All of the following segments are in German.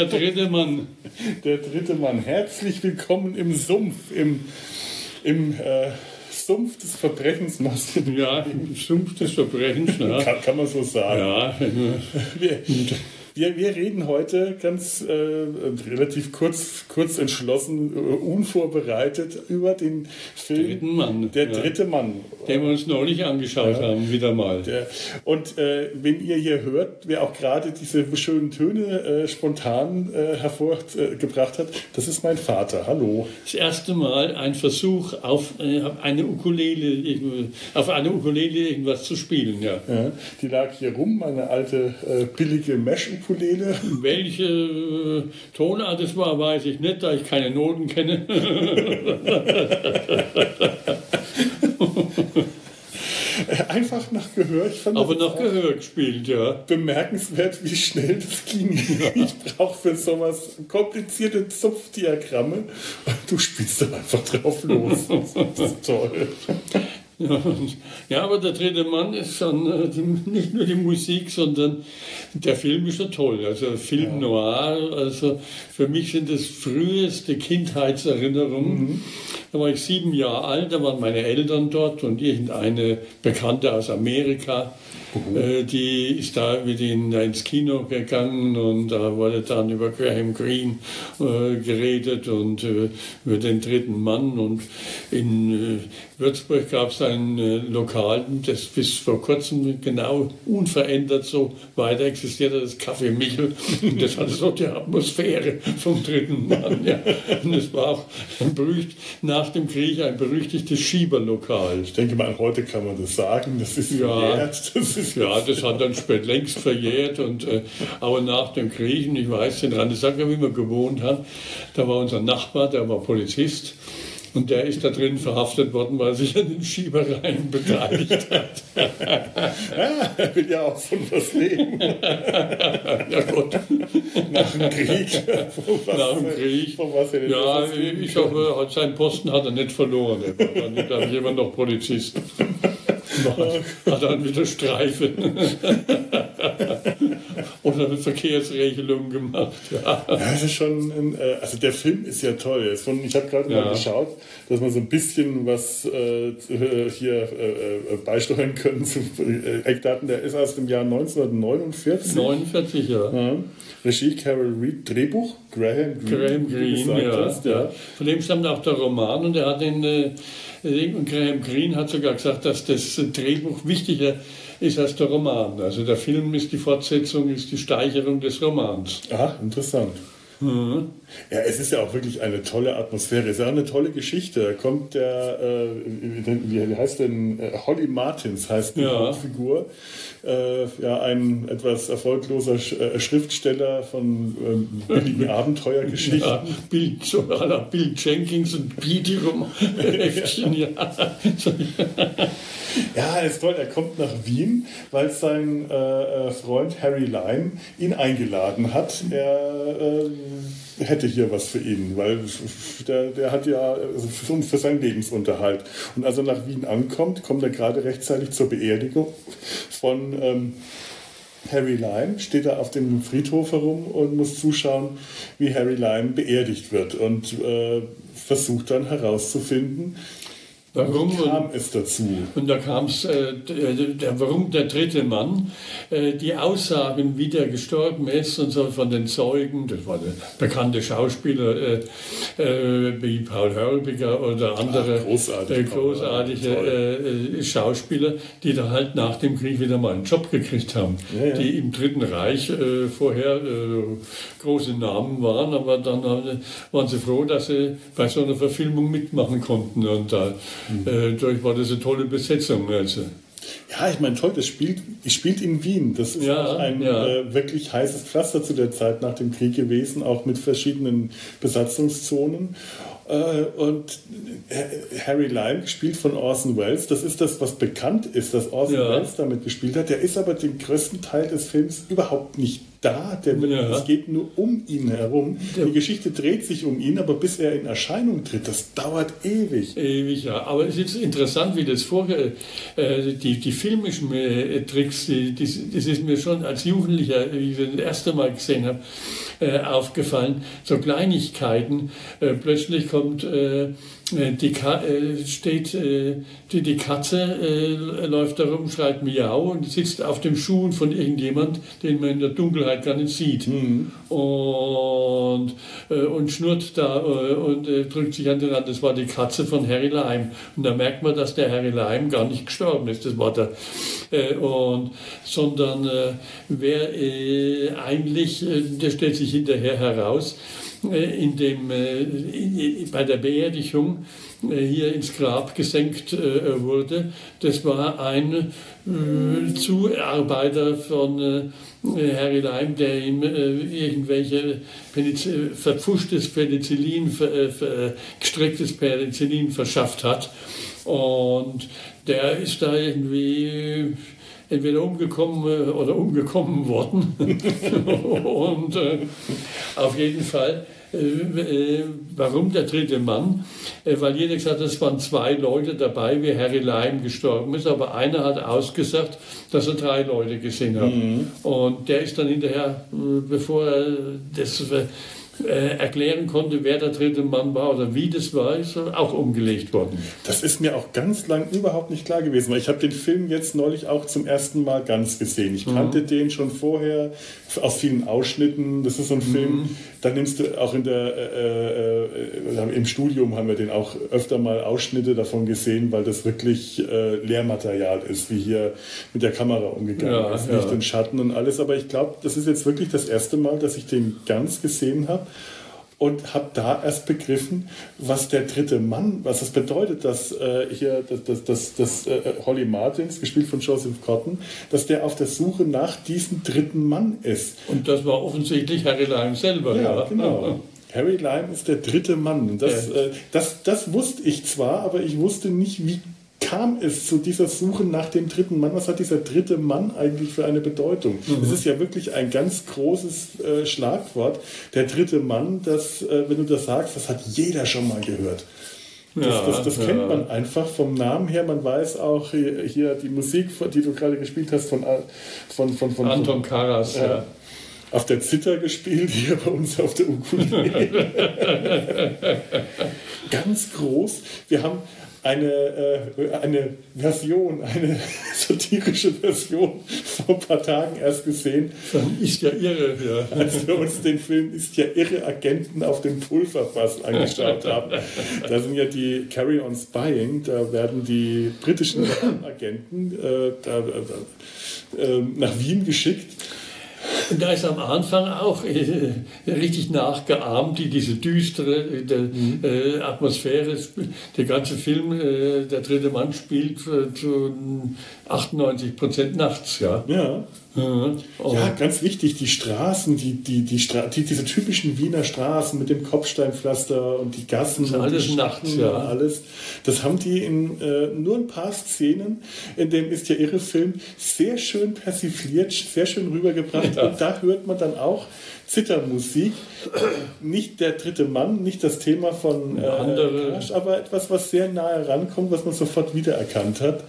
Der dritte Mann. Der dritte Mann. Herzlich willkommen im Sumpf, im, im äh, Sumpf des Verbrechens. Ja, im Sumpf des Verbrechens. Ja. Kann, kann man so sagen. Ja, Wir, wir, wir reden heute ganz äh, relativ kurz, kurz entschlossen, äh, unvorbereitet über den Film Mann, Der ja. dritte Mann. den wir uns neulich angeschaut haben, wieder mal. Der, und äh, wenn ihr hier hört, wer auch gerade diese schönen Töne äh, spontan äh, hervorgebracht hat, das ist mein Vater. Hallo. Das erste Mal ein Versuch, auf äh, eine Ukulele, auf eine Ukulele irgendwas zu spielen. Ja. Ja, die lag hier rum, eine alte billige Mesh-Ukulele. Welche äh, Tonart es war, weiß ich nicht, da ich keine Noten kenne. Einfach nach Gehör. Ich fand Aber nach Gehör gespielt, ja. bemerkenswert, wie schnell das ging. Ich brauche für sowas komplizierte Zupfdiagramme. Du spielst dann einfach drauf los. Das ist toll. Ja, ja, aber der dritte Mann ist schon äh, die, nicht nur die Musik, sondern der Film ist ja toll. Also Film noir, also für mich sind das früheste Kindheitserinnerungen. Da war ich sieben Jahre alt, da waren meine Eltern dort und irgendeine Bekannte aus Amerika. Äh, die ist da mit ihnen ins Kino gegangen und da wurde dann über Graham Greene äh, geredet und äh, über den dritten Mann. Und in äh, Würzburg gab es ein äh, Lokal, das bis vor kurzem genau unverändert so weiter existierte, das Café Michel. Und das hatte so die Atmosphäre vom dritten Mann. Ja. Und es war auch berücht, nach dem Krieg ein berüchtigtes Schieberlokal. Ich denke mal, heute kann man das sagen. Das ist Ja. verjährt. Das ist Ja, das hat dann spät längst verjährt. Und, äh, aber nach dem Krieg, und ich weiß den Randesacker, wie wir gewohnt haben, da war unser Nachbar, der war Polizist. Und der ist da drin verhaftet worden, weil er sich an den Schiebereien beteiligt hat. Ah, er will ja auch von was leben. ja gut, Nach dem Krieg. Von was, nach dem Krieg. Was er Ja, ich hoffe, seinen Posten hat er nicht verloren. Er war jemand noch Polizist. Hat, hat dann wieder Streife. Oder eine Verkehrsregelung gemacht. Ja. Ja, das ist schon, ein, äh, also der Film ist ja toll. Ich habe gerade Ja. mal geschaut, dass wir so ein bisschen was äh, hier äh, äh, beisteuern können zu äh, Eckdaten. Der ist aus dem Jahr 1949. 49 Jahre. Ja. Regie Carol Reed, Drehbuch Graham Greene. Graham Greene, ja, hast, ja. Von dem stammt auch der Roman und er hat den, äh, und Graham Greene hat sogar gesagt, dass das Drehbuch wichtiger ist als der Roman. Also der Film ist die Fortsetzung, ist die Steigerung des Romans. Ah, interessant. Mhm. Ja, es ist ja auch wirklich eine tolle Atmosphäre. Es ist ja auch eine tolle Geschichte. Da kommt der, äh, wie heißt denn, äh, Holly Martins heißt die Ja. Hauptfigur. Äh, ja, ein etwas erfolgloser Sch äh, Schriftsteller von ähm, billigen Abenteuergeschichten. Ja, Bill, so Bill Jenkins und Beatty rum. Ja. Ja, ist toll. Er kommt nach Wien, weil sein äh, äh, Freund Harry Lyme ihn eingeladen hat. Er hätte hier was für ihn, weil der, der hat ja für, für seinen Lebensunterhalt. Und als er nach Wien ankommt, kommt er gerade rechtzeitig zur Beerdigung von ähm, Harry Lyme, steht er auf dem Friedhof herum und muss zuschauen, wie Harry Lyme beerdigt wird und äh, versucht dann herauszufinden, Warum? kam es dazu. Und da kam es, äh, der, warum der dritte Mann, äh, die Aussagen, wie der gestorben ist und so von den Zeugen, das war der bekannte Schauspieler äh, äh, wie Paul Hörbiger oder andere Ach, großartig, äh, großartige äh, Schauspieler, die da halt nach dem Krieg wieder mal einen Job gekriegt haben, Ja, ja. die im Dritten Reich vorher große Namen waren, aber dann waren sie froh, dass sie bei so einer Verfilmung mitmachen konnten und da Mhm. äh, dadurch war das eine tolle Besetzung. Also. Ja, ich meine, toll, das spielt, spielt in Wien. Das ist Ja, ein ja. äh, wirklich heißes Pflaster zu der Zeit nach dem Krieg gewesen, auch mit verschiedenen Besatzungszonen. Äh, und äh, Harry Lime, gespielt von Orson Welles, das ist das, was bekannt ist, dass Orson Ja. Welles damit gespielt hat. Der ist aber den größten Teil des Films überhaupt nicht da, der Ja. es geht nur um ihn herum. Die Geschichte dreht sich um ihn, aber bis er in Erscheinung tritt, das dauert ewig. Ewig, ja. Aber es ist interessant, wie das vorher, äh, die, die filmischen äh, Tricks, die, die, das ist mir schon als Jugendlicher, wie ich das erste Mal gesehen habe, äh, aufgefallen. So Kleinigkeiten. Äh, plötzlich kommt, äh, die Ka äh, steht, äh, die, die Katze äh, läuft da rum, schreit Miau und sitzt auf dem Schuh von irgendjemand, den man in der Dunkelheit gar nicht sieht. Und, äh, und schnurrt da äh, und äh, drückt sich an den Rand. Das war die Katze von Harry Lime. Und da merkt man, dass der Harry Lime gar nicht gestorben ist. Das war der. Äh, und, sondern äh, wer äh, eigentlich, äh, der stellt sich hinterher heraus, äh, in dem, äh, bei der Beerdigung äh, hier ins Grab gesenkt äh, wurde. Das war ein äh, Zuarbeiter von äh, Harry Lime, der ihm äh, irgendwelche Peniz verpfuschtes Penicillin, äh, gestrecktes Penicillin verschafft hat. Und der ist da irgendwie entweder umgekommen äh, oder umgekommen worden. und äh, auf jeden Fall, äh, äh, warum der dritte Mann? Äh, weil jeder gesagt hat, es waren zwei Leute dabei, wie Harry Lime gestorben ist, aber einer hat ausgesagt, dass er drei Leute gesehen hat. Und der ist dann hinterher, äh, bevor er das äh, äh, erklären konnte, wer der dritte Mann war oder wie das war, ist auch umgelegt worden. Das ist mir auch ganz lang überhaupt nicht klar gewesen, weil ich habe den Film jetzt neulich auch zum ersten Mal ganz gesehen. Ich kannte den schon vorher aus vielen Ausschnitten. Das ist so ein Film, da nimmst du auch in der äh, äh, im Studium haben wir den auch öfter mal Ausschnitte davon gesehen, weil das wirklich äh, Lehrmaterial ist, wie hier mit der Kamera umgegangen Ja, ist, ja. Licht und Schatten und alles. Aber ich glaube, das ist jetzt wirklich das erste Mal, dass ich den ganz gesehen habe und habe da erst begriffen, was der dritte Mann, was das bedeutet, dass äh, hier das, das, das, das äh, Holly Martins, gespielt von Joseph Cotton, dass der auf der Suche nach diesem dritten Mann ist. Und das war offensichtlich Harry Lime selber. Ja, genau. Harry Lime ist der dritte Mann. Das, Ja. äh, das, das wusste ich zwar, aber ich wusste nicht, wie kam es zu dieser Suche nach dem dritten Mann? Was hat dieser dritte Mann eigentlich für eine Bedeutung? Es ist ja wirklich ein ganz großes äh, Schlagwort. Der dritte Mann, das, äh, wenn du das sagst, das hat jeder schon mal gehört. Das, Ja, das, das ja. kennt man einfach vom Namen her. Man weiß auch hier, hier die Musik, die du gerade gespielt hast, von, von, von, von, Anton Karas, ja. ja. auf der Zither gespielt, hier bei uns auf der Ukulele. Ganz groß. Wir haben eine, äh, eine Version, eine satirische Version vor ein paar Tagen erst gesehen, Ist ja irre, ja. als wir uns den Film Ist ja irre Agenten auf dem Pulverfass angeschaut haben. Da sind ja die Carry on Spying, da werden die britischen Agenten äh, da, äh, nach Wien geschickt. Und da ist am Anfang auch äh, richtig nachgeahmt, die, diese düstere äh, der, äh, Atmosphäre. Der ganze Film, äh, der dritte Mann spielt äh, zu 98 Prozent nachts, ja. Ja. Mhm. Und Ja, ganz wichtig, die Straßen, die, die, die, Stra die diese typischen Wiener Straßen mit dem Kopfsteinpflaster und die Gassen ist und alles die nachts, ja. und alles. Das haben die in äh, nur ein paar Szenen in dem ist ja irre Film sehr schön persifliert, sehr schön rübergebracht Ja. und da hört man dann auch Zittermusik. Nicht der dritte Mann, nicht das Thema von äh, andere. Crash, aber etwas, was sehr nahe rankommt, was man sofort wiedererkannt hat.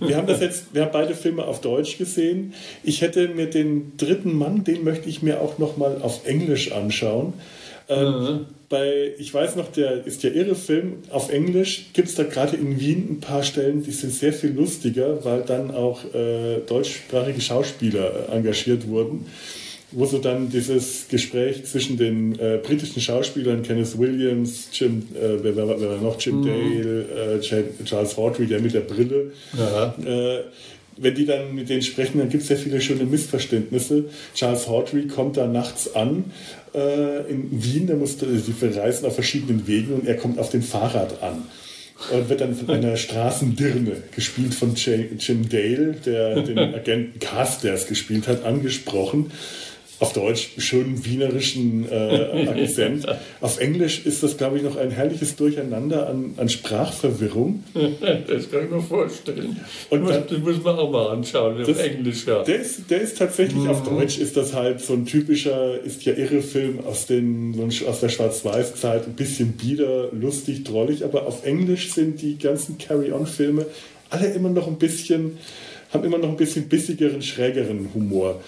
Wir haben das jetzt, wir haben beide Filme auf Deutsch gesehen. Ich hätte mir den dritten Mann, den möchte ich mir auch noch mal auf Englisch anschauen. Ähm, bei, ich weiß noch, der ist ja irre Film. Auf Englisch gibt es da gerade in Wien ein paar Stellen, die sind sehr viel lustiger, weil dann auch äh, deutschsprachige Schauspieler äh, engagiert wurden wo so dann dieses Gespräch zwischen den äh, britischen Schauspielern, Kenneth Williams, Jim, äh, wer, wer, wer war noch, Jim Dale, äh, Ch- Charles Hawtrey, der mit der Brille, Ja. äh, wenn die dann mit denen sprechen, dann gibt es sehr viele schöne Missverständnisse. Charles Hawtrey kommt da nachts an äh, in Wien, der muss, sie verreisen auf verschiedenen Wegen und er kommt auf dem Fahrrad an. Und wird dann von einer Straßendirne, gespielt von Jim Dale, der den Agenten Carstairs gespielt hat, angesprochen. Auf Deutsch schönen wienerischen äh, Akzent. auf Englisch ist das, glaube ich, noch ein herrliches Durcheinander an, an Sprachverwirrung. das kann ich mir vorstellen. Und dann, das muss man auch mal anschauen, das, auf Englisch. Ja. Der, ist, der ist tatsächlich, mhm. auf Deutsch ist das halt so ein typischer, ist ja irre Film aus, den, aus der Schwarz-Weiß-Zeit, ein bisschen bieder, lustig, drollig, aber auf Englisch sind die ganzen Carry-On-Filme alle immer noch ein bisschen, haben immer noch ein bisschen bissigeren, schrägeren Humor.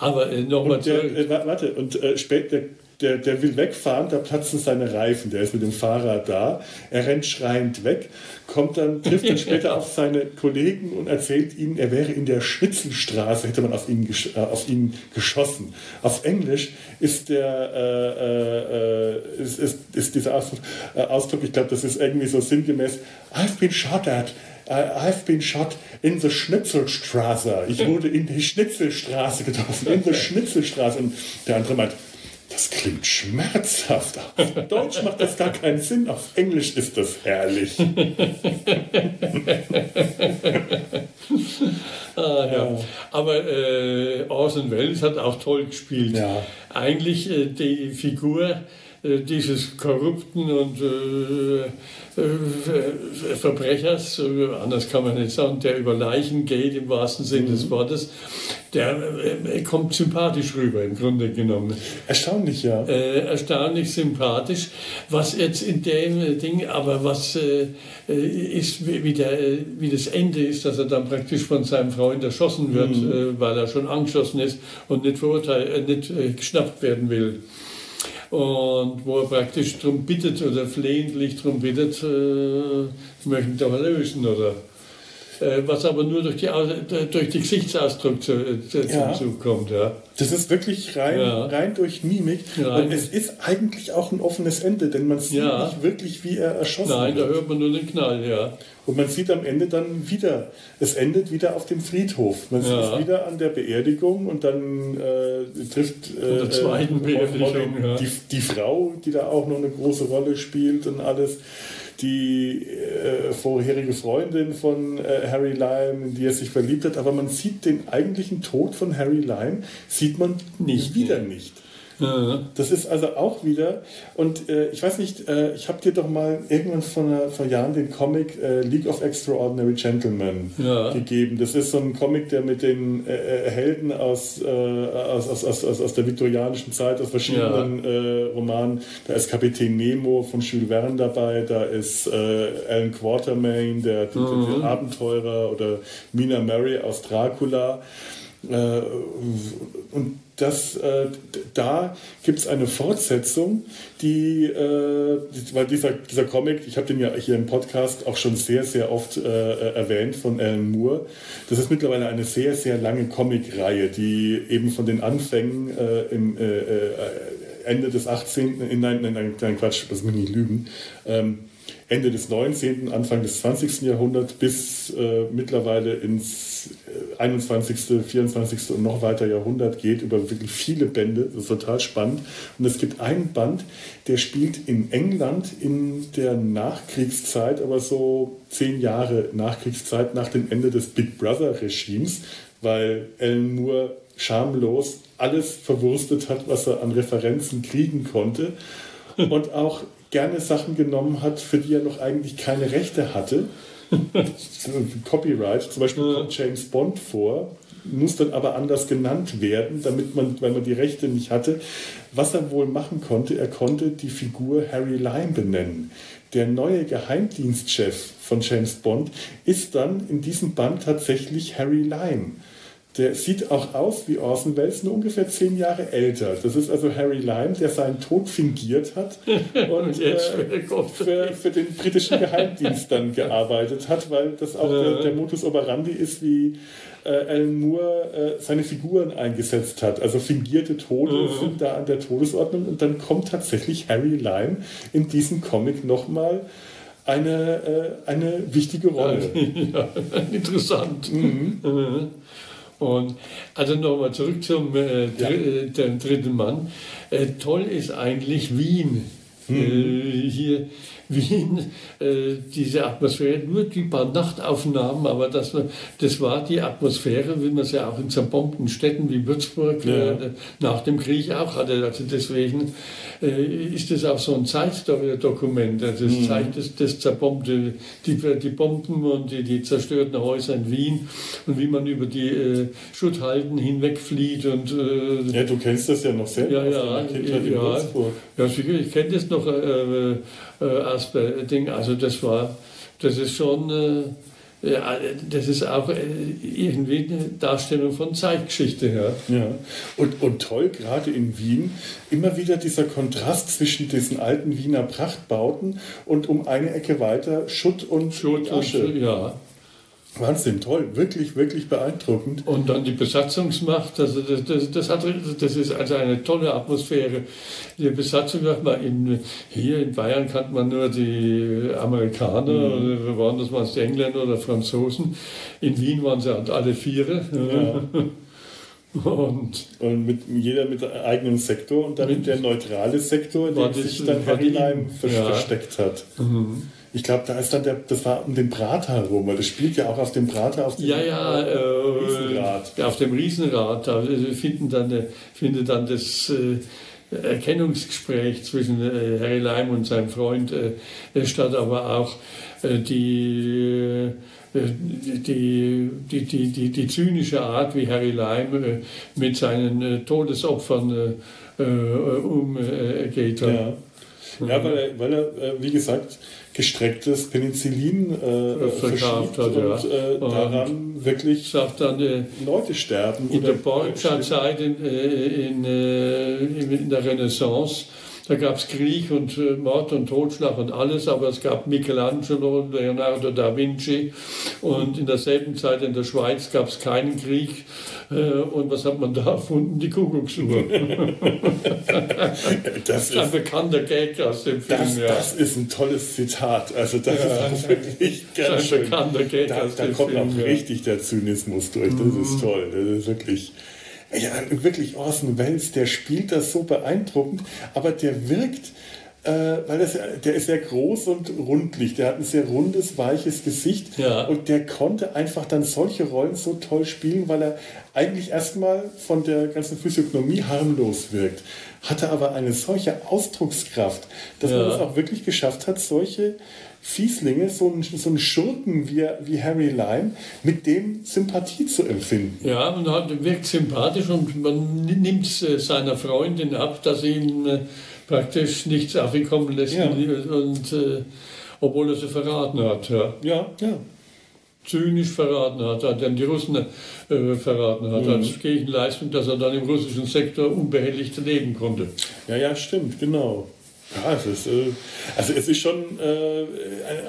Aber äh, nochmal zurück. Äh, warte, und äh, später, der, der will wegfahren, da platzen seine Reifen. Der ist mit dem Fahrrad da. Er rennt schreiend weg, kommt dann, trifft dann später auf seine Kollegen und erzählt ihnen, er wäre in der Schnitzelstraße, hätte man auf ihn, äh, auf ihn geschossen. Auf Englisch ist der äh, äh, ist, ist, ist dieser Ausdruck, äh, Ausdruck ich glaube, das ist irgendwie so sinngemäß, I've been shot at. I've been shot in the Schnitzelstraße. Ich wurde in die Schnitzelstraße getroffen, in the Schnitzelstraße. Und der andere meint, das klingt schmerzhaft. Auf Deutsch macht das gar keinen Sinn, auf Englisch ist das herrlich. ah, ja. Aber äh, Orson Welles hat auch toll gespielt. Ja. Eigentlich äh, die Figur dieses korrupten und äh, äh, Verbrechers, anders kann man nicht sagen, der über Leichen geht im wahrsten Sinne mhm. des Wortes, der äh, kommt sympathisch rüber im Grunde genommen. Erstaunlich, ja. Äh, erstaunlich sympathisch. Was jetzt in dem Ding, aber was äh, ist, wie, der, wie das Ende ist, dass er dann praktisch von seinem Freund erschossen wird, mhm. weil er schon angeschossen ist und nicht verurteilt, nicht geschnappt werden will und wo er praktisch darum bittet oder flehentlich darum bittet, äh, ich möchte mich doch erlösen oder was aber nur durch die, durch die Gesichtsausdruck zu, zu, ja. zum Zug kommt. Ja. Das ist wirklich rein, ja. rein durch Mimik. Rein. Und es ist eigentlich auch ein offenes Ende, denn man sieht ja. nicht wirklich, wie er erschossen Nein, wird. Nein, da hört man nur den Knall, ja. Und man sieht am Ende dann wieder, es endet wieder auf dem Friedhof. Man ja. ist wieder an der Beerdigung und dann äh, trifft äh, der zweiten Beerdigung, die, die Frau, die da auch noch eine große Rolle spielt und alles die äh, vorherige Freundin von äh, Harry Lime, in die er sich verliebt hat, aber man sieht den eigentlichen Tod von Harry Lime, sieht man nicht wieder nicht. Das ist also auch wieder, und äh, ich weiß nicht, äh, ich habe dir doch mal irgendwann vor, vor Jahren den Comic äh, League of Extraordinary Gentlemen ja. gegeben. Das ist so ein Comic, der mit den äh, äh, Helden aus, äh, aus, aus, aus, aus der viktorianischen Zeit, aus verschiedenen ja. Romanen, da ist Kapitän Nemo von Jules Verne dabei, da ist Alan Quatermain, der, der, mhm. der Abenteurer, oder Mina Mary aus Dracula. und dass äh, da gibt es eine Fortsetzung, die, äh, weil dieser, dieser Comic, ich habe den ja hier im Podcast auch schon sehr, sehr oft äh, erwähnt von Alan Moore. Das ist mittlerweile eine sehr, sehr lange Comicreihe, die eben von den Anfängen äh, im äh, äh, Ende des 18., nein, nein, nein, nein Quatsch, das muss ich nicht lügen, ähm, Ende des 19., Anfang des 20. Jahrhunderts bis äh, mittlerweile ins 21., äh, 24. und noch weiter Jahrhundert geht, über wirklich viele Bände. Das ist total spannend. Und es gibt einen Band, der spielt in England in der Nachkriegszeit, aber so zehn Jahre Nachkriegszeit nach dem Ende des Big Brother-Regimes, weil Alan Moore schamlos alles verwurstet hat, was er an Referenzen kriegen konnte. Und auch gerne Sachen genommen hat, für die er noch eigentlich keine Rechte hatte. Copyright, zum Beispiel kommt James Bond vor, muss dann aber anders genannt werden, damit man, weil man die Rechte nicht hatte. Was er wohl machen konnte, er konnte die Figur Harry Lime benennen. Der neue Geheimdienstchef von James Bond ist dann in diesem Band tatsächlich Harry Lime. Der sieht auch aus wie Orson Welles, nur ungefähr zehn Jahre älter. Das ist also Harry Lime, der seinen Tod fingiert hat und äh, für, für, den britischen Geheimdienst dann gearbeitet hat, weil das auch der, der Modus operandi ist, wie äh, Alan Moore äh, seine Figuren eingesetzt hat. Also fingierte Tode mhm. sind da an der Todesordnung und dann kommt tatsächlich Harry Lime in diesem Comic nochmal eine, äh, eine wichtige Rolle. Ja, interessant. Mhm. Und also nochmal zurück zum äh, ja. dritten Mann. Äh, toll ist eigentlich Wien. Mhm. Äh, hier Wien, äh, diese Atmosphäre, nur die paar Nachtaufnahmen, aber das, das war die Atmosphäre, wie man es ja auch in zerbombten Städten wie Würzburg ja. äh, nach dem Krieg auch hatte. Also deswegen äh, ist das auch so ein Zeitdokument. Also das mhm. zeigt das, das zerbombte, die, die Bomben und die, die zerstörten Häuser in Wien und wie man über die äh, Schutthalden hinwegflieht. Und, äh, ja, du kennst das ja noch selbst ja, ja, Kindheit in ja, Würzburg. Ja, ich kenne das noch äh, als Ding. Also das war, das ist schon äh, das ist auch äh, irgendwie eine Darstellung von Zeitgeschichte. Ja. ja. Und, und toll, gerade in Wien, immer wieder dieser Kontrast zwischen diesen alten Wiener Prachtbauten und um eine Ecke weiter Schutt und Schutt Asche. Und, ja. Wahnsinn, toll, wirklich, wirklich beeindruckend. Und dann die Besatzungsmacht, also das, das, das, hat, das ist also eine tolle Atmosphäre. Die Besatzungsmacht, in, hier in Bayern kannte man nur die Amerikaner, mhm. oder waren das meist die Engländer oder Franzosen. In Wien waren sie halt alle Viere. Ja. Und, und, mit jeder mit eigenem Sektor und dann mit, der neutrale Sektor, in dem sich dann Harry Lime ja. versteckt hat. Mhm. Ich glaube, da ist dann der, das war um den Prater herum, weil das spielt ja auch auf dem Prater, auf dem ja, ja, äh, Riesenrad. Auf dem Riesenrad, da finden dann, äh, findet dann das äh, Erkennungsgespräch zwischen äh, Harry Leim und seinem Freund äh, statt, aber auch äh, die die, die, die, die, die zynische Art, wie Harry Leim mit seinen Todesopfern umgeht. Ja. ja, weil er, weil er wie gesagt, gestrecktes Penicillin äh, verkauft hat. Ja. Und, äh, daran und wirklich dann, äh, Leute sterben. In der Borgia Zeit in, äh, in, äh, in, der Renaissance da gab es Krieg und äh, Mord und Totschlag und alles, aber es gab Michelangelo und Leonardo da Vinci. Und in derselben Zeit in der Schweiz gab es keinen Krieg. Äh, und was hat man da erfunden? Die Kuckucksuhr. das, ist ein bekannter Gag aus dem Film. Das, ja. das ist ein tolles Zitat. Also das ja, ist auch wirklich ganz ein schön. bekannter Gag da, aus da dem kommt Film, auch ja. richtig der Zynismus durch. Das mhm. ist toll. Das ist wirklich ja, wirklich Orson Welles, der spielt das so beeindruckend, aber der wirkt, äh, weil das, der ist sehr groß und rundlich, der hat ein sehr rundes, weiches Gesicht ja. und der konnte einfach dann solche Rollen so toll spielen, weil er eigentlich erstmal von der ganzen Physiognomie harmlos wirkt, hatte aber eine solche Ausdruckskraft, dass ja. man es auch wirklich geschafft hat, solche Fieslinge, so einen, so einen Schurken wie, wie Harry Lime, mit dem Sympathie zu empfinden. Ja, und er wirkt sympathisch und man nimmt äh, seiner Freundin ab, dass sie ihm äh, praktisch nichts aufkommen lässt, ja. und, äh, obwohl er sie verraten hat. Ja, ja. ja. Zynisch verraten hat, hat dann die Russen äh, verraten hat, mhm. als Gegenleistung, dass er dann im russischen Sektor unbehelligt leben konnte. Ja, ja, stimmt, genau. Ja, es ist, äh, also es ist schon äh,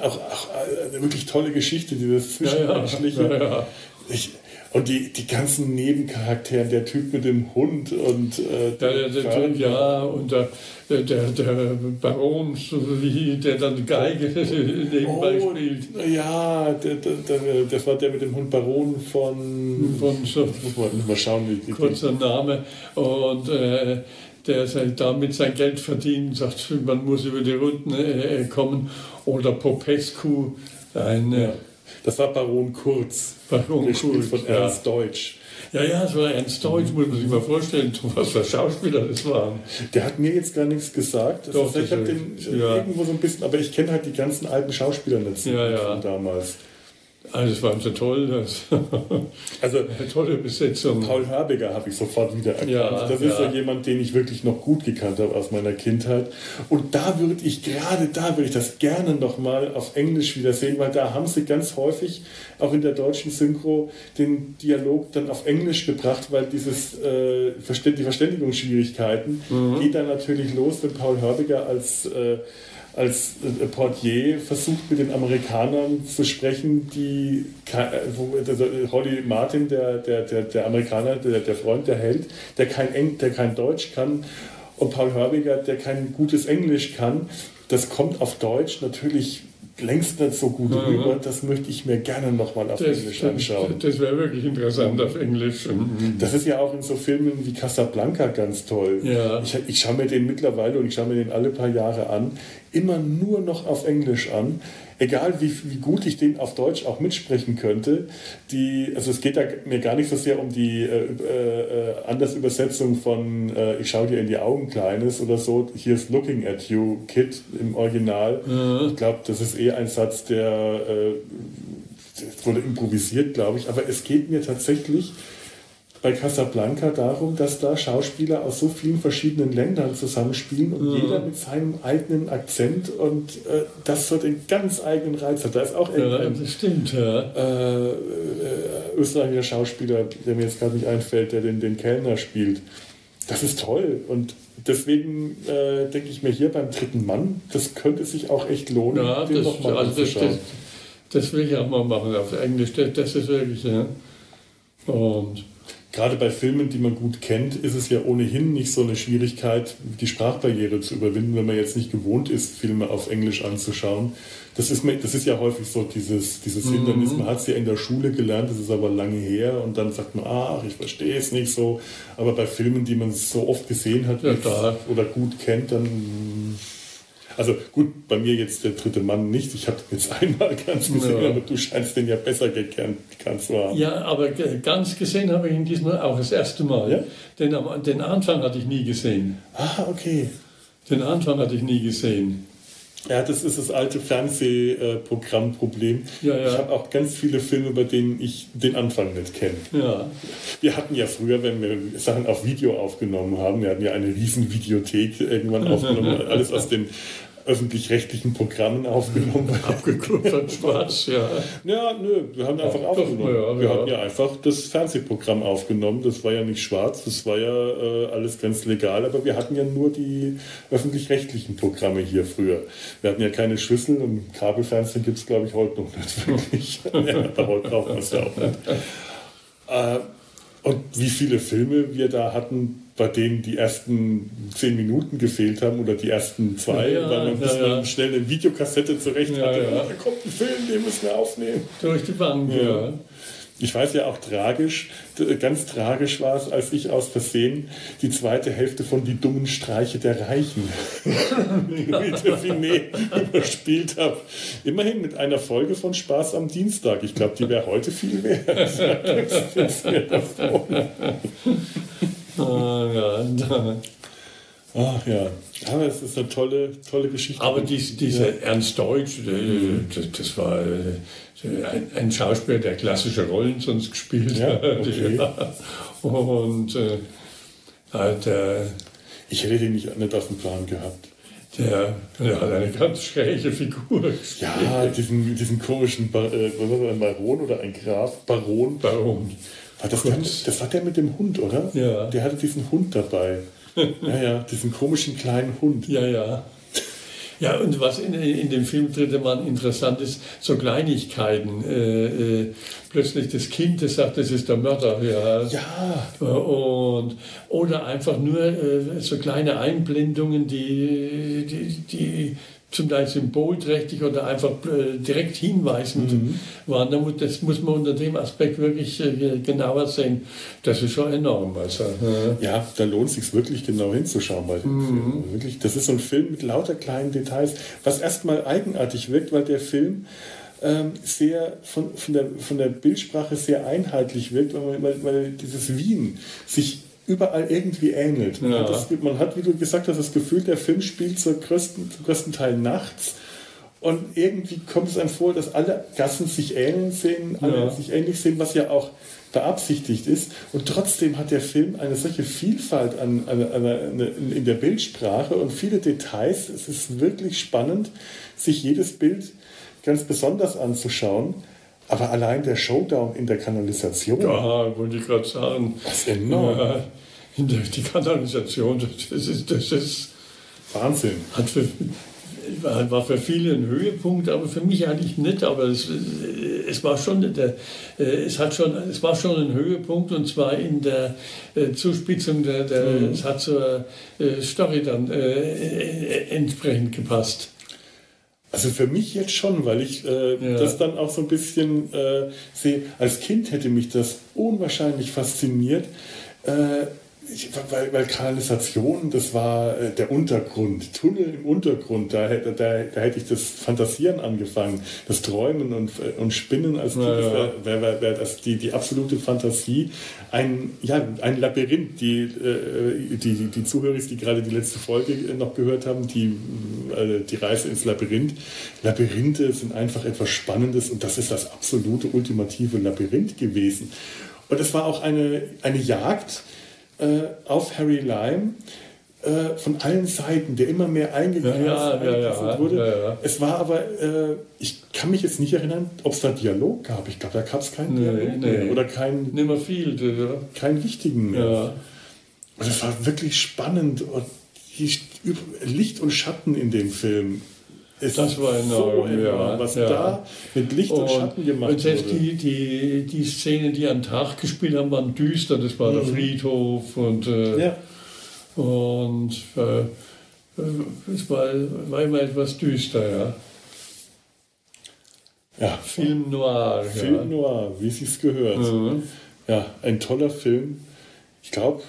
auch, auch, eine wirklich tolle Geschichte, dieses Zwischenmenschliche. Ja, ja. Ich, und die, die ganzen Nebencharaktere, der Typ mit dem Hund und äh, der, der, der, ja, und der, der, der Baron, der dann Geige nebenbei oh, spielt. Ja, der, der, das war der mit dem Hund Baron von. von so, mal schauen, wie die Kurzer Name. Und äh, der damit sein Geld verdient, sagt, man muss über die Runden äh, kommen. Oder Popescu, ein. Ja. Das war Baron Kurz. Baron Kurz. Von Ernst ja. Deutsch. Ja, ja, es war Ernst Deutsch, muss man sich mal vorstellen, was für Schauspieler das waren. Der hat mir jetzt gar nichts gesagt. Das Doch, heißt, ich habe den ja. irgendwo so ein bisschen, aber ich kenne halt die ganzen alten Schauspieler ja, ja. von damals. Also es war so toll. Das also eine tolle Besetzung. Paul Herbiger habe ich sofort wieder erkannt. Ja, das ist ja. jemand, den ich wirklich noch gut gekannt habe aus meiner Kindheit. Und da würde ich gerade da würde ich das gerne noch mal auf Englisch wiedersehen, weil da haben sie ganz häufig auch in der deutschen Synchro den Dialog dann auf Englisch gebracht, weil dieses äh, die Verständigungsschwierigkeiten mhm. geht dann natürlich los, wenn Paul Herbiger als äh, als äh, Portier versucht mit den Amerikanern zu sprechen, die also Holly Martin, der, der, der, der Amerikaner, der, der Freund, der Held, der kein, Eng, der kein Deutsch kann, und Paul Hörbiger, der kein gutes Englisch kann, das kommt auf Deutsch natürlich längst nicht so gut mhm. rüber. Das möchte ich mir gerne nochmal auf das, Englisch anschauen. Das, das wäre wirklich interessant auf Englisch. Mhm. Das ist ja auch in so Filmen wie Casablanca ganz toll. Ja. Ich, ich schaue mir den mittlerweile und ich schaue mir den alle paar Jahre an, immer nur noch auf Englisch an egal wie, wie gut ich den auf Deutsch auch mitsprechen könnte, die, also es geht da mir gar nicht so sehr um die äh, äh, Andersübersetzung von äh, Ich schau dir in die Augen, Kleines oder so, hier ist Looking at You, Kid im Original. Mhm. Ich glaube, das ist eh ein Satz, der äh, wurde improvisiert, glaube ich, aber es geht mir tatsächlich bei Casablanca darum, dass da Schauspieler aus so vielen verschiedenen Ländern zusammenspielen und ja. jeder mit seinem eigenen Akzent und äh, das so den ganz eigenen Reiz hat. Da ist auch ja, ein das stimmt, ja. äh, äh, österreichischer Schauspieler, der mir jetzt gerade nicht einfällt, der den, den Kellner spielt. Das ist toll und deswegen äh, denke ich mir hier beim dritten Mann, das könnte sich auch echt lohnen, ja, den nochmal also das, das, das, will ich auch mal machen auf Englisch, das, das ist wirklich, ja. Und gerade bei Filmen, die man gut kennt, ist es ja ohnehin nicht so eine Schwierigkeit, die Sprachbarriere zu überwinden, wenn man jetzt nicht gewohnt ist, Filme auf Englisch anzuschauen. Das ist, das ist ja häufig so dieses, dieses mhm. Hindernis. Man hat es ja in der Schule gelernt, das ist aber lange her und dann sagt man, ach, ich verstehe es nicht so. Aber bei Filmen, die man so oft gesehen hat ja, oder gut kennt, dann also gut, bei mir jetzt der dritte Mann nicht. Ich habe jetzt einmal ganz gesehen, ja. aber du scheinst den ja besser gekannt, zu haben. Ja, aber ganz gesehen habe ich ihn diesmal auch das erste Mal. Ja? Den, den Anfang hatte ich nie gesehen. Ah, okay. Den Anfang hatte ich nie gesehen. Ja, das ist das alte Fernsehprogrammproblem. Ja, ja. Ich habe auch ganz viele Filme, bei denen ich den Anfang nicht kenne. Ja. Wir hatten ja früher, wenn wir Sachen auf Video aufgenommen haben, wir hatten ja eine riesen Videothek irgendwann aufgenommen, alles aus den öffentlich-rechtlichen Programmen aufgenommen. Abgekupfert schwarz, ja. Ja, nö, wir haben einfach Ach, aufgenommen. Doch, ja, wir ja. hatten ja einfach das Fernsehprogramm aufgenommen. Das war ja nicht schwarz, das war ja äh, alles ganz legal, aber wir hatten ja nur die öffentlich-rechtlichen Programme hier früher. Wir hatten ja keine Schlüssel und Kabelfernsehen gibt es, glaube ich, heute noch nicht wirklich. ja, heute braucht man es ja auch nicht. Äh, und wie viele Filme wir da hatten, bei denen die ersten zehn Minuten gefehlt haben oder die ersten zwei, ja, weil man, ja, ja. schnell eine Videokassette zurecht hatte. Ja. Da kommt ein Film, den müssen wir aufnehmen. Durch die Bank, ja. Ich weiß ja auch tragisch, ganz tragisch war es, als ich aus Versehen die zweite Hälfte von Die dummen Streiche der Reichen mit Finet überspielt habe. Immerhin mit einer Folge von Spaß am Dienstag. Ich glaube, die wäre heute viel wert. ah, ja. Ach ja, aber es ist eine tolle, tolle Geschichte. Aber dies, dieser ja. Ernst Deutsch, mhm. das, das, war äh, ein, ein, Schauspieler, der klassische Rollen sonst gespielt ja, hat. Okay. Ja. Und äh, der, ich hätte ihn nicht, nicht auf dem Plan gehabt. Der, der hat eine ganz schräge Figur. Gespielt. Ja, diesen, diesen komischen Bar, äh, ein Baron oder ein Graf, Baron. Baron. War das, der, das war der mit dem Hund, oder? Ja. Der hatte diesen Hund dabei. ja, ja, diesen komischen kleinen Hund. Ja, ja. Ja, und was in, in dem Film Dritte Mann interessant ist, so Kleinigkeiten. Äh, äh, plötzlich das Kind, das sagt, das ist der Mörder. Ja. ja. Und, oder einfach nur äh, so kleine Einblendungen, die, die, die zum Teil symbolträchtig oder einfach äh, direkt hinweisend mhm. waren. Das muss man unter dem Aspekt wirklich äh, genauer sehen. Das ist schon enorm. Also, ja, da lohnt es sich wirklich genau hinzuschauen bei dem mhm. Film. Wirklich, das ist so ein Film mit lauter kleinen Details, was erstmal eigenartig wirkt, weil der Film ähm, sehr von, von, der, von der Bildsprache sehr einheitlich wirkt, weil, weil dieses Wien sich überall irgendwie ähnelt. Man, ja. hat das, man, hat wie du gesagt hast, das Gefühl, der Film spielt zur größten, zum größten Teil nachts. Und irgendwie kommt es einem vor, dass alle Gassen sich ähneln sehen, alle ja. sich ähnlich sehen, was ja auch beabsichtigt ist. Und trotzdem hat der Film eine solche Vielfalt an, an, an, an, in der Bildsprache und viele Details. Es ist wirklich spannend, sich jedes Bild ganz besonders anzuschauen. Aber allein der Showdown in der Kanalisation. Ja, wollte ich gerade sagen. Das ist enorm. Ja, die Kanalisation, das ist, das ist Wahnsinn. Hat für, war für viele ein Höhepunkt, aber für mich eigentlich nicht. Aber es, es war schon der, es hat schon, es war schon ein Höhepunkt und zwar in der äh, Zuspitzung der, der mhm. es hat zur äh, Story dann äh, entsprechend gepasst. Also für mich jetzt schon, weil ich äh, ja. das dann auch so ein bisschen äh, sehe. Als Kind hätte mich das unwahrscheinlich fasziniert. Äh, ich, weil, weil Kanalisation, das war äh, der Untergrund, Tunnel im Untergrund, da, da, da, da hätte ich das Fantasieren angefangen, das Träumen und, äh, und Spinnen als ja, ja. wäre wär, wär das die, die absolute Fantasie. Ein, ja, ein Labyrinth, die, äh, die, die Zuhörer, die gerade die letzte Folge noch gehört haben, die, äh, die Reise ins Labyrinth. Labyrinthe sind einfach etwas Spannendes und das ist das absolute ultimative Labyrinth gewesen. Und es war auch eine, eine Jagd, äh, auf Harry Lime äh, von allen Seiten, der immer mehr eingegriffen ja, ja, ja, wurde. Es war aber, äh, ich kann mich jetzt nicht erinnern, ob es da Dialog gab. Ich glaube, da gab es keinen nee, Dialog nee. mehr. Oder keinen. Nimmer viel, ja. Keinen wichtigen mehr. Und es war wirklich spannend. Und Licht und Schatten in dem Film ist das war enorm, so enorm ja, was ja. da mit Licht und, und Schatten gemacht und selbst wurde. Die, die, die Szenen, die an Tag gespielt haben, waren düster. Das war mhm. der Friedhof und, äh, ja. und äh, es war, war immer etwas düster, ja. Ja, Film Noir. Film ja. Noir, wie es sich gehört. Mhm. Ja, ein toller Film. Ich glaube,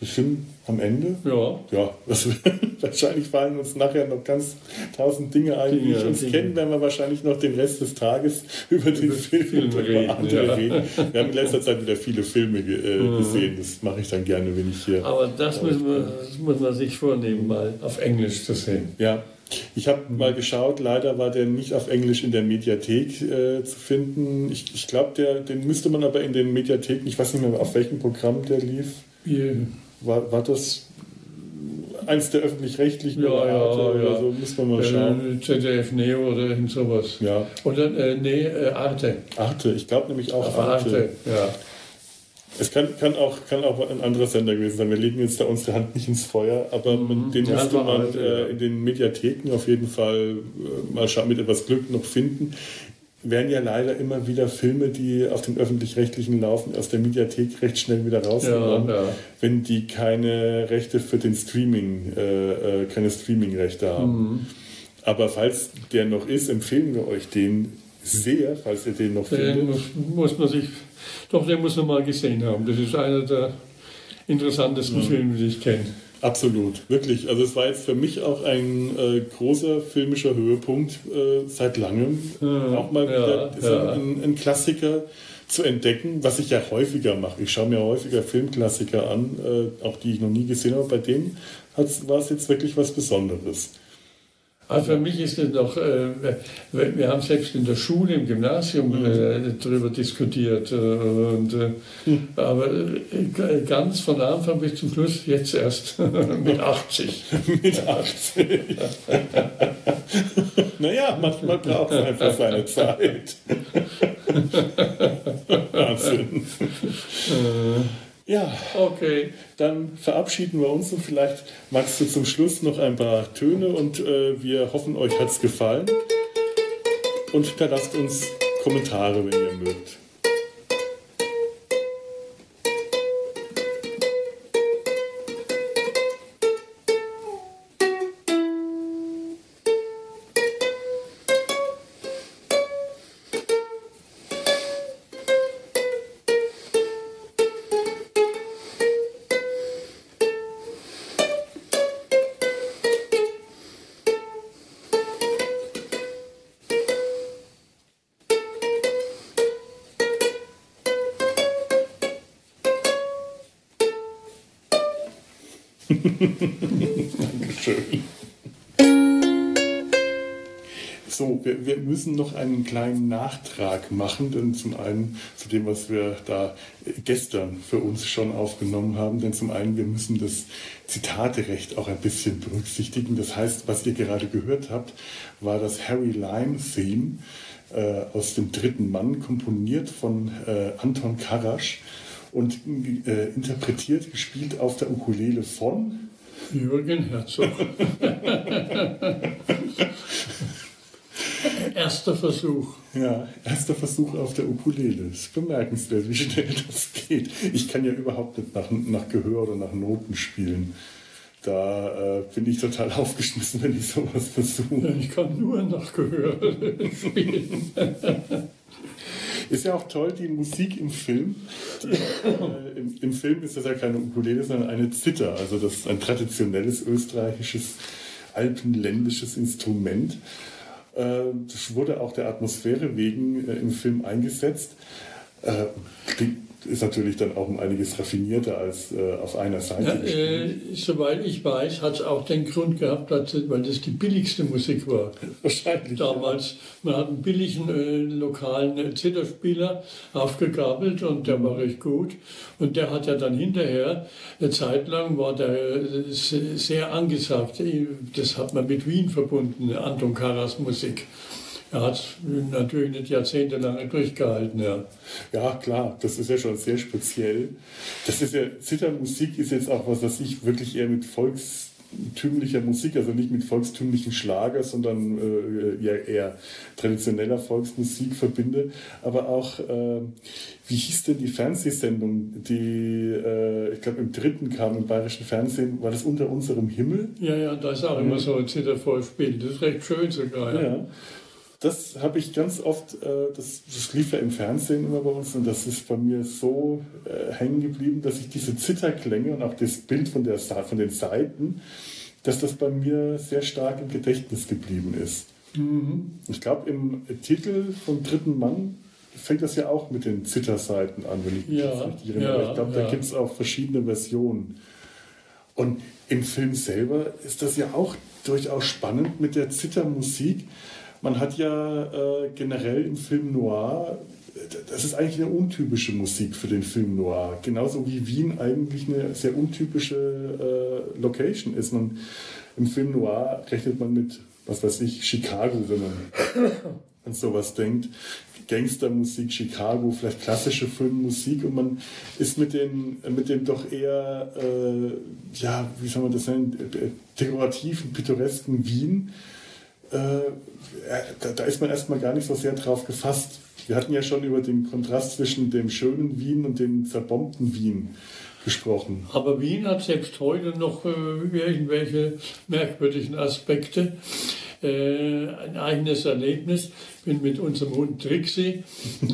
bestimmt am Ende? Ja. Ja, das, wahrscheinlich fallen uns nachher noch ganz tausend Dinge ein, die uns Dinge. kennen, werden wir wahrscheinlich noch den Rest des Tages über den über Film, Film und über andere ja. reden. Wir haben in letzter Zeit wieder viele Filme äh, mhm. gesehen, das mache ich dann gerne, wenn ich hier. Aber das, müssen wir, das muss man sich vornehmen, mal auf Englisch zu sehen. Ja. Ich habe mal geschaut, leider war der nicht auf Englisch in der Mediathek äh, zu finden. Ich, ich glaube, den müsste man aber in den Mediatheken, ich weiß nicht mehr, auf welchem Programm der lief. Yeah. War, war das eins der öffentlich-rechtlichen ja, ja, oder ja. so? Muss man mal schauen. ZDF Neo oder irgend sowas. Ja. Oder, äh, nee, äh, Arte. Arte, ich glaube nämlich auch Arte. Arte. Ja. Es kann, kann, auch, kann auch ein anderer Sender gewesen sein. Wir legen jetzt da unsere Hand nicht ins Feuer, aber mhm. den müsste man Arte, äh, in den Mediatheken auf jeden Fall äh, mal mit etwas Glück noch finden werden ja leider immer wieder Filme, die auf den öffentlich-rechtlichen laufen, aus der Mediathek recht schnell wieder rausgenommen, ja, ja. wenn die keine Rechte für den Streaming, äh, äh, keine Streaming-Rechte haben. Mhm. Aber falls der noch ist, empfehlen wir euch den sehr, falls ihr den noch den findet. Muss, muss man sich, doch, den muss man mal gesehen haben. Das ist einer der interessantesten mhm. Filme, die ich kenne. Absolut, wirklich. Also es war jetzt für mich auch ein äh, großer filmischer Höhepunkt äh, seit langem. Mhm, auch mal wieder ja, ja. Ein, ein, Klassiker zu entdecken, was ich ja häufiger mache. Ich schaue mir häufiger Filmklassiker an, äh, auch die ich noch nie gesehen habe. Bei dem war es jetzt wirklich was Besonderes. Also für mich ist es noch, äh, wir haben selbst in der Schule, im Gymnasium mhm. äh, darüber diskutiert. Äh, und, äh, mhm. Aber äh, ganz von Anfang bis zum Schluss jetzt erst mit 80. mit 80. naja, manchmal braucht es einfach seine Zeit. Wahnsinn. Ja, okay. Dann verabschieden wir uns und vielleicht magst du zum Schluss noch ein paar Töne und äh, wir hoffen, euch hat es gefallen. Und hinterlasst uns Kommentare, wenn ihr mögt. Noch einen kleinen Nachtrag machen, denn zum einen zu dem, was wir da gestern für uns schon aufgenommen haben, denn zum einen, wir müssen das Zitaterecht auch ein bisschen berücksichtigen. Das heißt, was ihr gerade gehört habt, war das Harry Lime Theme äh, aus dem dritten Mann, komponiert von äh, Anton Karasch und äh, interpretiert, gespielt auf der Ukulele von Jürgen Herzog. erster Versuch. Ja, erster Versuch auf der Ukulele. Das ist bemerkenswert, wie schnell das geht. Ich kann ja überhaupt nicht nach, nach Gehör oder nach Noten spielen. Da äh, bin ich total aufgeschmissen, wenn ich sowas versuche. Ich kann nur nach Gehör spielen. Ist ja auch toll, die Musik im Film. Die, äh, im, im, Film ist das ja keine Ukulele, sondern eine Zither. Also das ist ein traditionelles österreichisches, alpenländisches Instrument. Äh, das wurde auch der Atmosphäre wegen äh, im Film eingesetzt. Äh, klingt ist natürlich dann auch um einiges raffinierter als äh, auf einer Seite. Ja, äh, soweit ich weiß, hat es auch den Grund gehabt, weil das die billigste Musik war. Wahrscheinlich. Damals. Man hat einen billigen äh, lokalen Zitterspieler aufgegabelt und der war recht gut. Und der hat ja dann hinterher, eine Zeit lang war der äh, sehr angesagt. Das hat man mit Wien verbunden, Anton Karas Musik. Er hat natürlich nicht jahrzehntelang durchgehalten, ja. Ja, klar, das ist ja schon sehr speziell. Das ist ja, Zittermusik ist jetzt auch was, was ich wirklich eher mit volkstümlicher Musik, also nicht mit volkstümlichen Schlager, sondern äh, ja, eher traditioneller Volksmusik verbinde. Aber auch, äh, wie hieß denn die Fernsehsendung, die, äh, ich glaube, im dritten kam im bayerischen Fernsehen, war das unter unserem Himmel? Ja, ja, da ist auch immer so ein Zittervorspiel. Das ist recht schön sogar. ja. ja das habe ich ganz oft, äh, das, das lief ja im Fernsehen immer bei uns und das ist bei mir so äh, hängen geblieben, dass ich diese Zitterklänge und auch das Bild von, der, von den Seiten, dass das bei mir sehr stark im Gedächtnis geblieben ist. Mhm. Ich glaube, im Titel vom dritten Mann fängt das ja auch mit den Zitterseiten an, wenn ich mich ja, richtig erinnere. Ja, ich glaube, ja. da gibt es auch verschiedene Versionen. Und im Film selber ist das ja auch durchaus spannend mit der Zittermusik man hat ja äh, generell im Film Noir, das ist eigentlich eine untypische Musik für den Film Noir. Genauso wie Wien eigentlich eine sehr untypische äh, Location ist. Man, Im Film Noir rechnet man mit, was weiß ich, Chicago, wenn man an sowas denkt. Gangstermusik, Chicago, vielleicht klassische Filmmusik und man ist mit, den, mit dem doch eher, äh, ja, wie soll man das nennen, dekorativen, pittoresken Wien äh, da, da, ist man erstmal gar nicht so sehr drauf gefasst. Wir hatten ja schon über den Kontrast zwischen dem schönen Wien und dem zerbombten Wien gesprochen. Aber Wien hat selbst heute noch äh, irgendwelche merkwürdigen Aspekte. Äh, ein eigenes Erlebnis. Bin mit unserem Hund Trixie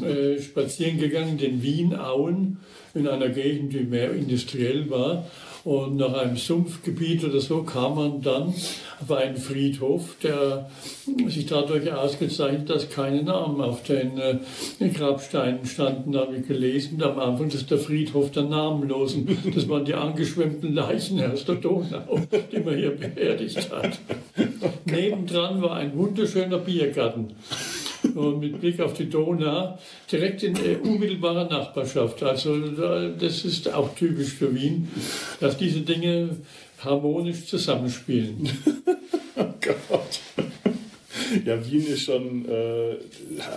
äh, spazieren gegangen, den Wien-Auen, in einer Gegend, die mehr industriell war. Und nach einem Sumpfgebiet oder so kam man dann auf einen Friedhof, der sich dadurch ausgezeichnet, dass keine Namen auf den äh, Grabsteinen standen, habe ich gelesen. Am Anfang ist der Friedhof der Namenlosen. Das waren die angeschwemmten Leichen aus der Donau, die man hier beerdigt hat. Nebendran war ein wunderschöner Biergarten und mit Blick auf die Donau direkt in äh, unmittelbarer Nachbarschaft. Also das ist auch typisch für Wien, dass diese Dinge harmonisch zusammenspielen. oh Gott. Ja, Wien ist schon, äh,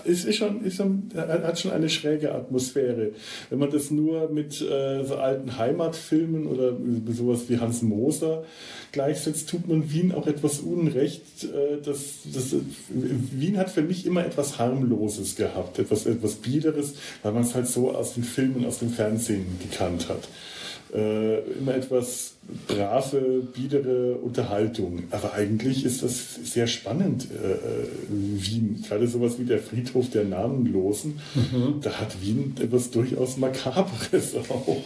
ist, ist schon, ist schon, hat schon eine schräge Atmosphäre. Wenn man das nur mit äh, so alten Heimatfilmen oder sowas wie Hans Moser gleichsetzt, tut man Wien auch etwas Unrecht. Äh, das, das, Wien hat für mich immer etwas Harmloses gehabt, etwas, etwas Biederes, weil man es halt so aus den Filmen, aus dem Fernsehen gekannt hat äh, immer etwas brave, biedere Unterhaltung. Aber eigentlich ist das sehr spannend, äh, äh, Wien. Gerade sowas wie der Friedhof der Namenlosen, mhm. da hat Wien etwas durchaus Makabres auch.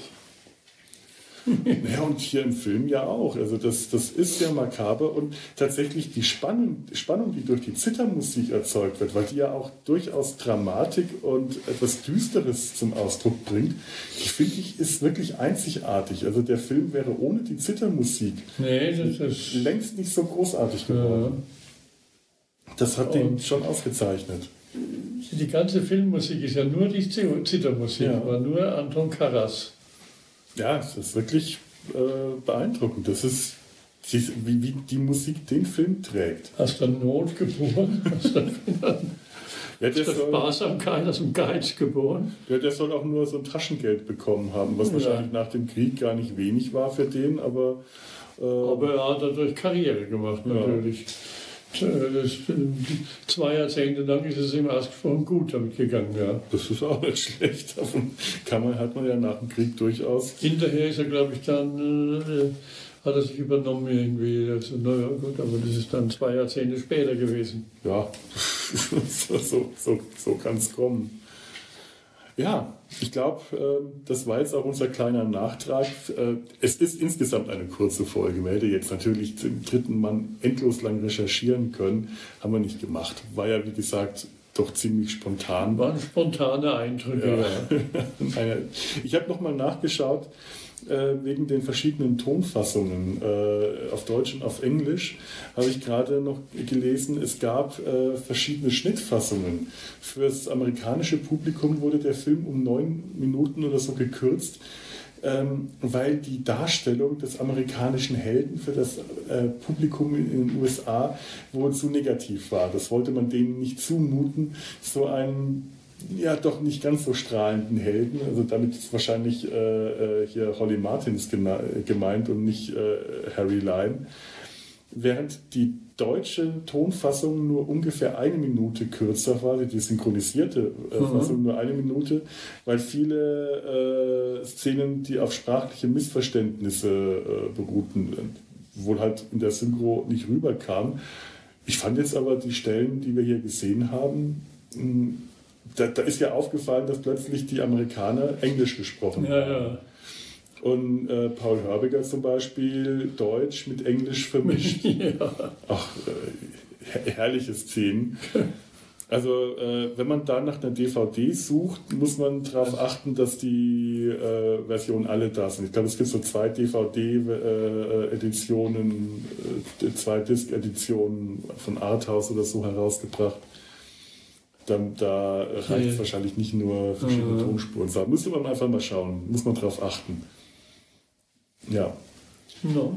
ja, und hier im Film ja auch. Also das, das ist sehr makaber und tatsächlich die Spannung, Spannung, die durch die Zittermusik erzeugt wird, weil die ja auch durchaus Dramatik und etwas Düsteres zum Ausdruck bringt, die finde ich ist wirklich einzigartig. Also der Film wäre ohne die Zittermusik nee, längst nicht so großartig geworden. Ja. Das hat den schon ausgezeichnet. Die ganze Filmmusik ist ja nur die Zittermusik, ja. aber nur Anton Karas. Ja, es ist wirklich äh, beeindruckend. Das ist, wie, wie die Musik den Film trägt. Aus der Not geboren, aus der, ja, der der Sparsamkeit, aus dem Geiz geboren. Ja, der soll auch nur so ein Taschengeld bekommen haben, was ja. wahrscheinlich nach dem Krieg gar nicht wenig war für den, aber. Äh, aber er hat dadurch Karriere gemacht, natürlich. Ja. Das, zwei Jahrzehnte lang ist es ihm ausgesprochen gut damit gegangen. Ja. Das ist auch nicht schlecht. Davon kann man, hat man ja nach dem Krieg durchaus. Hinterher ist er, glaube ich, dann hat er sich übernommen irgendwie. Also, naja, gut, aber das ist dann zwei Jahrzehnte später gewesen. Ja, so, so, so kann es kommen. Ja, ich glaube, ähm, das war jetzt auch unser kleiner Nachtrag. Äh, es ist insgesamt eine kurze Folge. Wir hätten jetzt natürlich zum dritten Mann endlos lang recherchieren können. Haben wir nicht gemacht. War ja, wie gesagt, doch ziemlich spontan. Waren spontane Eindrücke. Ja. ich habe nochmal nachgeschaut äh, wegen den verschiedenen Tonfassungen äh, auf Deutsch und auf Englisch. Habe ich gerade noch gelesen, es gab äh, verschiedene Schnittfassungen. Für das amerikanische Publikum wurde der Film um neun Minuten oder so gekürzt ähm, weil die Darstellung des amerikanischen Helden für das äh, Publikum in den USA wohl zu negativ war. Das wollte man denen nicht zumuten, so einen ja doch nicht ganz so strahlenden Helden. Also damit ist wahrscheinlich äh, äh hier Holly Martins gemeint und nicht äh, Harry Lyme. Während die deutsche Tonfassung nur ungefähr eine Minute kürzer war, die synchronisierte äh, mhm. Fassung nur eine Minute, weil viele äh, Szenen, die auf sprachliche Missverständnisse äh, beruhten, wohl halt in der Synchro nicht rüberkamen. Ich fand jetzt aber die Stellen, die wir hier gesehen haben, mh, da, da, ist ja aufgefallen, dass plötzlich die Amerikaner Englisch gesprochen ja, haben. Ja. Und äh, Paul Hörbiger zum Beispiel Deutsch mit Englisch vermischt. ja. Ach, äh, herrliche Szenen. Also äh, wenn man da nach einer DVD sucht, muss man darauf achten, dass die äh, Versionen alle da sind. Ich glaube, es gibt so zwei DVD-Editionen, äh, äh, zwei Disc-Editionen von Arthouse oder so herausgebracht. Da, da reicht es wahrscheinlich nicht nur verschiedene mhm. Tonspuren. Da müsste man einfach mal schauen, muss man darauf achten. Ja. No.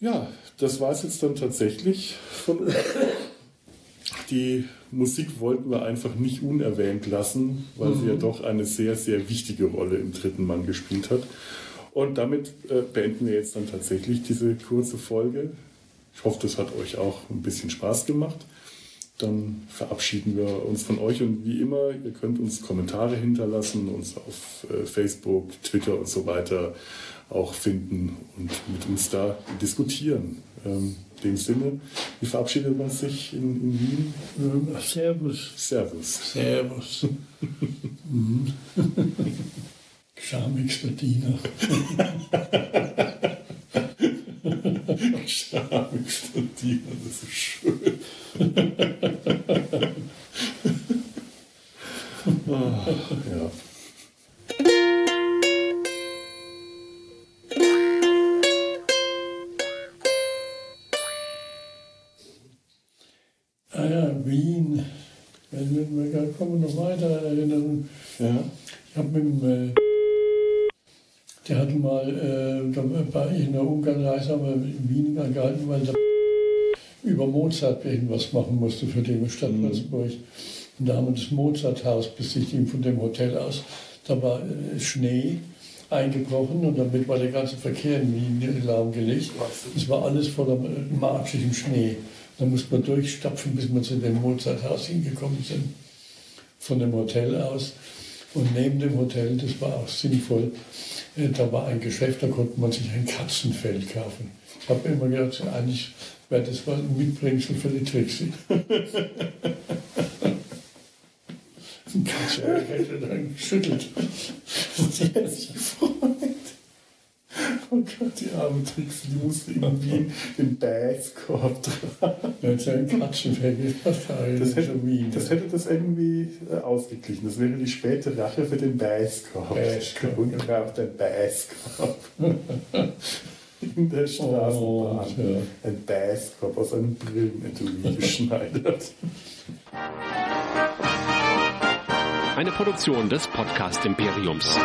Ja, das war es jetzt dann tatsächlich von uns. Die Musik wollten wir einfach nicht unerwähnt lassen, weil mhm. sie ja mhm. doch eine sehr, sehr wichtige Rolle im dritten Mann gespielt hat. Und damit äh, beenden wir jetzt dann tatsächlich diese kurze Folge. Ich hoffe, das hat euch auch ein bisschen Spaß gemacht. Dann verabschieden wir uns von euch und wie immer, ihr könnt uns Kommentare hinterlassen, uns auf äh, Facebook, Twitter und so weiter auch finden und mit uns da diskutieren. Ähm, in dem Sinne, wie verabschiedet man sich in, in Wien? Servus. Servus. Servus. Schamigster Diener, das ist schön. Oh, ja. kann man noch weiter erinnern. Ja. Ich habe mit dem, äh, der hatte mal äh, bei einer Ungarnreise haben wir in Wien angehalten, weil der über Mozart irgendwas machen musste für die Stadt mhm. Und da haben wir das Mozarthaus besichtigt von dem Hotel aus. Da war äh, Schnee eingebrochen und damit war der ganze Verkehr in Wien lahmgelegt. Es war alles voller äh, matschigem Schnee. Da musste man durchstapfen, bis wir zu dem Mozarthaus hingekommen sind von dem Hotel aus. Und neben dem Hotel, das war auch sinnvoll, äh, da war ein Geschäft, da konnte man sich ein Katzenfell kaufen. Ich habe immer gedacht, eigentlich wäre das mal ein Mitbringsel für die Trixie. ein Katzenfell hätte dann geschüttelt. Sie hätte sich gefreut. Oh Gott, die arme Trixie, die musste Wien den Basskorb tragen. Das ist ein Katschenfell, das, hätte, das hätte das irgendwie äh, ausgeglichen. Das wäre die späte Rache für den Basskorb. Basskorb. Und braucht den Basskorb. In der Straßenbahn. Oh, ja. Ein Basskorb aus einem Brillenetui geschneidert. Eine Produktion des Podcast Imperiums.